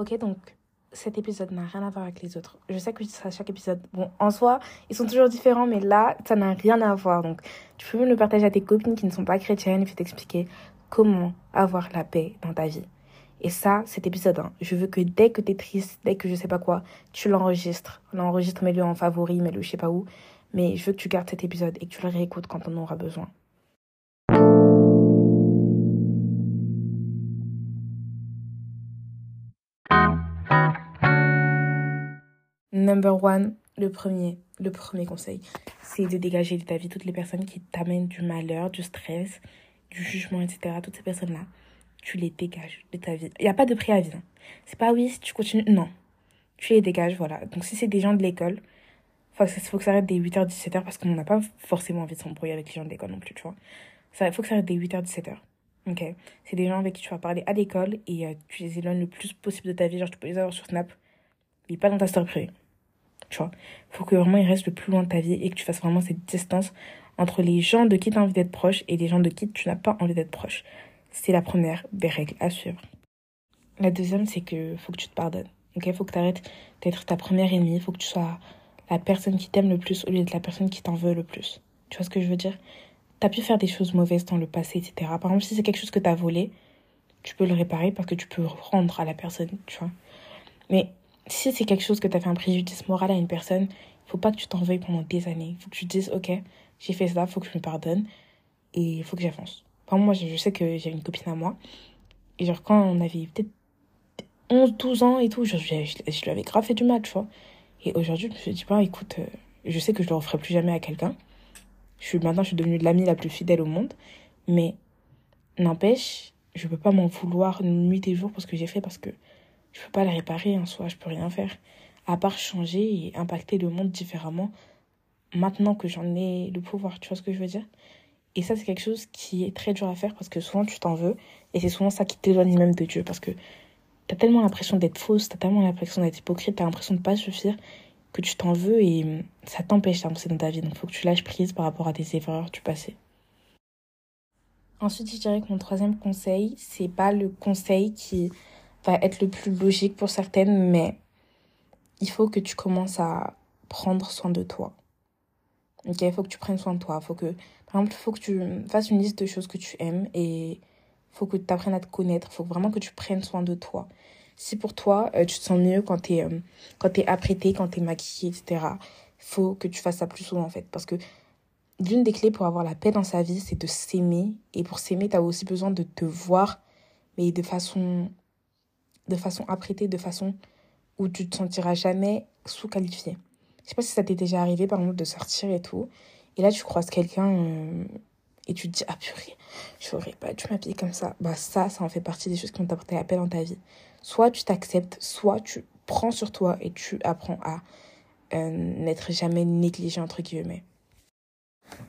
Ok, donc cet épisode n'a rien à voir avec les autres. Je sais que à chaque épisode, bon, en soi, ils sont toujours différents, mais là, ça n'a rien à voir. Donc, tu peux me le partager à tes copines qui ne sont pas chrétiennes et puis t'expliquer comment avoir la paix dans ta vie. Et ça, cet épisode 1, je veux que dès que t'es triste, dès que je sais pas quoi, tu l'enregistres. L'enregistre, mets-le en favori, mets-le je sais pas où. Mais je veux que tu gardes cet épisode et que tu le réécoutes quand on aura besoin. Number one, le premier, le premier conseil, c'est de dégager de ta vie toutes les personnes qui t'amènent du malheur, du stress, du jugement, etc. Toutes ces personnes-là, tu les dégages de ta vie. Il n'y a pas de préavis. Hein. C'est pas oui, si tu continues. Non. Tu les dégages, voilà. Donc si c'est des gens de l'école, il faut que ça arrête des 8h, 17h parce qu'on n'a pas forcément envie de s'embrouiller avec les gens de l'école non plus, tu vois. Il faut que ça arrête des 8h, 17h. Ok C'est des gens avec qui tu vas parler à l'école et euh, tu les éloignes le plus possible de ta vie. Genre, tu peux les avoir sur Snap, mais pas dans ta story privée. Tu vois Faut que vraiment ils restent le plus loin de ta vie et que tu fasses vraiment cette distance entre les gens de qui tu as envie d'être proche et les gens de qui tu n'as pas envie d'être proche. C'est la première des règles à suivre. La deuxième, c'est que faut que tu te pardonnes. Ok, faut que tu arrêtes d'être ta première ennemie. Faut que tu sois la personne qui t'aime le plus au lieu d'être la personne qui t'en veut le plus. Tu vois ce que je veux dire? T'as pu faire des choses mauvaises dans le passé, etc. Par exemple, si c'est quelque chose que t'as volé, tu peux le réparer parce que tu peux rendre à la personne, tu vois. Mais si c'est quelque chose que t'as fait un préjudice moral à une personne, il faut pas que tu t'en veuilles pendant des années. Il faut que tu te dises, ok, j'ai fait ça, il faut que je me pardonne et il faut que j'avance. Exemple, moi, je sais que j'avais une copine à moi. Et genre, quand on avait peut-être 11, 12 ans et tout, je, je, lui avais grave fait du mal, tu vois. Et aujourd'hui, je me suis dit, bah, écoute, euh, je sais que je le referai plus jamais à quelqu'un. Je suis, maintenant, je suis devenue l'amie la plus fidèle au monde. Mais, n'empêche, je peux pas m'en vouloir nuit et jour pour ce que j'ai fait parce que je peux pas la réparer en soi, je peux rien faire. À part changer et impacter le monde différemment maintenant que j'en ai le pouvoir. Tu vois ce que je veux dire? Et ça, c'est quelque chose qui est très dur à faire parce que souvent tu t'en veux et c'est souvent ça qui t'éloigne même de Dieu parce que t'as tellement l'impression d'être fausse, t'as tellement l'impression d'être hypocrite, t'as l'impression de pas suffire que tu t'en veux et ça t'empêche d'avancer dans ta vie. Donc, faut que tu lâches prise par rapport à tes erreurs du passé. Ensuite, je dirais que mon troisième conseil, c'est pas le conseil qui va être le plus logique pour certaines, mais il faut que tu commences à prendre soin de toi. Il faut que tu prennes soin de toi. Faut que, par exemple, il faut que tu fasses une liste de choses que tu aimes et il faut que tu apprennes à te connaître. Il faut vraiment que tu prennes soin de toi. Si pour toi, euh, tu te sens mieux quand tu es, euh, quand es apprêté, quand tu es maquillée, etc., faut que tu fasses ça plus souvent en fait. Parce que l'une des clés pour avoir la paix dans sa vie, c'est de s'aimer. Et pour s'aimer, tu as aussi besoin de te voir, mais de façon, de façon apprêtée, de façon où tu te sentiras jamais sous-qualifié. Je sais pas si ça t'est déjà arrivé, par exemple, de sortir et tout. Et là, tu croises quelqu'un euh, et tu te dis, ah purée, j'aurais pas dû m'habiller comme ça. Bah, ça, ça en fait partie des choses qui vont t'apporter la paix dans ta vie soit tu t'acceptes, soit tu prends sur toi et tu apprends à euh, n'être jamais négligé, entre guillemets.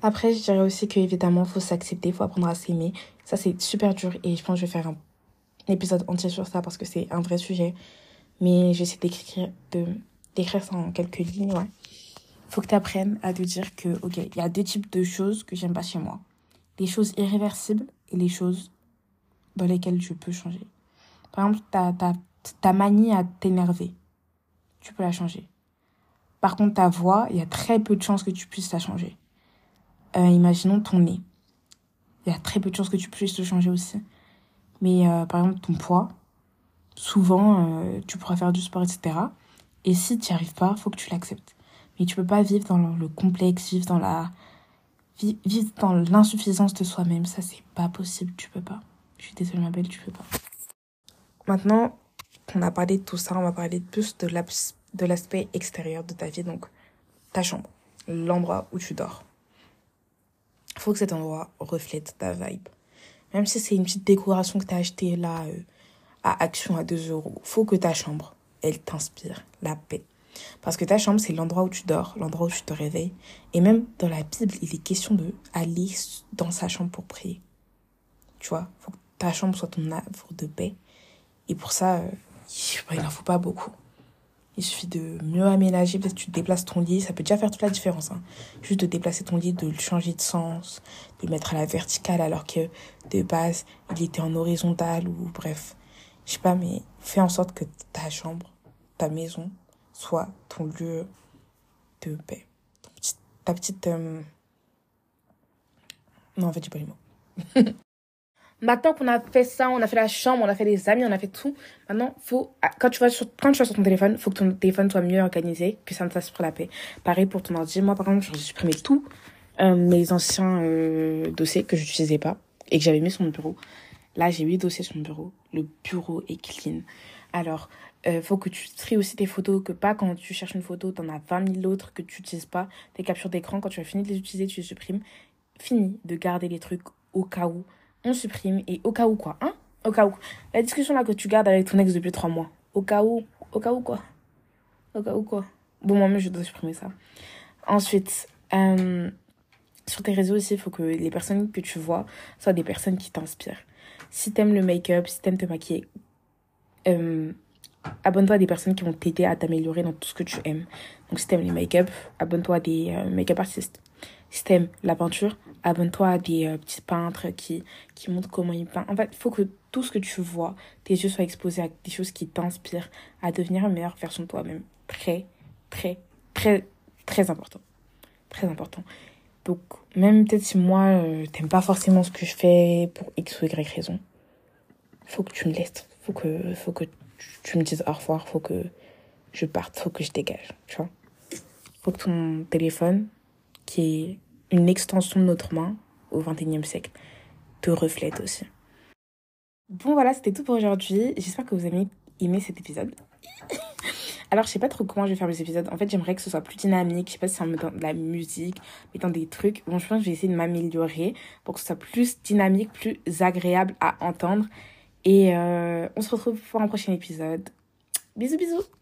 Après, je dirais aussi qu'évidemment, il faut s'accepter, il faut apprendre à s'aimer. Ça, c'est super dur et je pense que je vais faire un épisode entier sur ça parce que c'est un vrai sujet. Mais j'essaie d'écrire, de, d'écrire ça en quelques lignes, ouais. Faut que tu apprennes à te dire que, ok, il y a deux types de choses que j'aime pas chez moi. Les choses irréversibles et les choses dans lesquelles je peux changer. Par exemple, ta, ta, ta manie à t'énerver, tu peux la changer. Par contre, ta voix, il y a très peu de chances que tu puisses la changer. Euh, imaginons ton nez. Il y a très peu de chances que tu puisses le changer aussi. Mais euh, par exemple, ton poids, souvent, euh, tu pourras faire du sport, etc. Et si tu n'y arrives pas, faut que tu l'acceptes. Mais tu peux pas vivre dans le complexe, vivre dans la vivre dans l'insuffisance de soi-même. Ça, c'est pas possible. Tu peux pas. Je suis désolée, ma belle, tu peux pas. Maintenant qu'on a parlé de tout ça, on va parler plus de l'aspect extérieur de ta vie, donc ta chambre, l'endroit où tu dors. Faut que cet endroit reflète ta vibe. Même si c'est une petite décoration que tu as achetée là euh, à Action à 2 euros, faut que ta chambre, elle t'inspire la paix. Parce que ta chambre, c'est l'endroit où tu dors, l'endroit où tu te réveilles. Et même dans la Bible, il est question de aller dans sa chambre pour prier. Tu vois, faut que ta chambre soit ton havre de paix et pour ça, euh, il n'en faut pas beaucoup. Il suffit de mieux aménager. Peut-être que tu déplaces ton lit. Ça peut déjà faire toute la différence. Hein. Juste de déplacer ton lit, de le changer de sens, de le mettre à la verticale alors que de base, il était en horizontal ou bref. je sais pas, mais fais en sorte que ta chambre, ta maison, soit ton lieu de paix. Ta petite. euh, Non, en fait, j'ai pas les mots. Maintenant qu'on a fait ça, on a fait la chambre, on a fait les amis, on a fait tout. Maintenant, faut quand tu vas sur quand tu vas sur ton téléphone, faut que ton téléphone soit mieux organisé, que ça ne fasse pour la paix. Pareil pour ton ordi. Moi, par exemple, j'ai supprimé tout euh, mes anciens euh, dossiers que je n'utilisais pas et que j'avais mis sur mon bureau. Là, j'ai huit dossiers sur mon bureau. Le bureau est clean. Alors, euh, faut que tu tries aussi tes photos, que pas quand tu cherches une photo, t'en as 20 000 autres que tu n'utilises pas. Tes captures d'écran, quand tu as fini de les utiliser, tu les supprimes. Fini de garder les trucs au cas où on supprime et au cas où quoi, hein Au cas où. La discussion là que tu gardes avec ton ex depuis trois mois. Au cas où, au cas où quoi Au cas où quoi Bon, moi-même, je dois supprimer ça. Ensuite, euh, sur tes réseaux aussi, il faut que les personnes que tu vois soient des personnes qui t'inspirent. Si t'aimes le make-up, si t'aimes te maquiller, euh, abonne-toi à des personnes qui vont t'aider à t'améliorer dans tout ce que tu aimes. Donc, si t'aimes les make-up, abonne-toi à des euh, make-up artistes. Si t'aimes la peinture, abonne-toi à des euh, petits peintres qui, qui montrent comment ils peignent. En fait, il faut que tout ce que tu vois, tes yeux soient exposés à des choses qui t'inspirent à devenir une meilleure version de toi-même. Très, très, très, très important. Très important. Donc, même peut-être si moi, euh, t'aimes pas forcément ce que je fais pour X ou Y raison, faut que tu me laisses. Faut que, faut que tu, tu me dises au revoir. Faut que je parte. Faut que je dégage. Tu vois? Faut que ton téléphone, qui est une extension de notre main au XXIe siècle, te reflète aussi. Bon, voilà, c'était tout pour aujourd'hui. J'espère que vous avez aimé cet épisode. Alors, je sais pas trop comment je vais faire les épisodes. En fait, j'aimerais que ce soit plus dynamique. Je sais pas si c'est en mettant de la musique, mettant des trucs. Bon, je pense que je vais essayer de m'améliorer pour que ce soit plus dynamique, plus agréable à entendre. Et euh, on se retrouve pour un prochain épisode. Bisous, bisous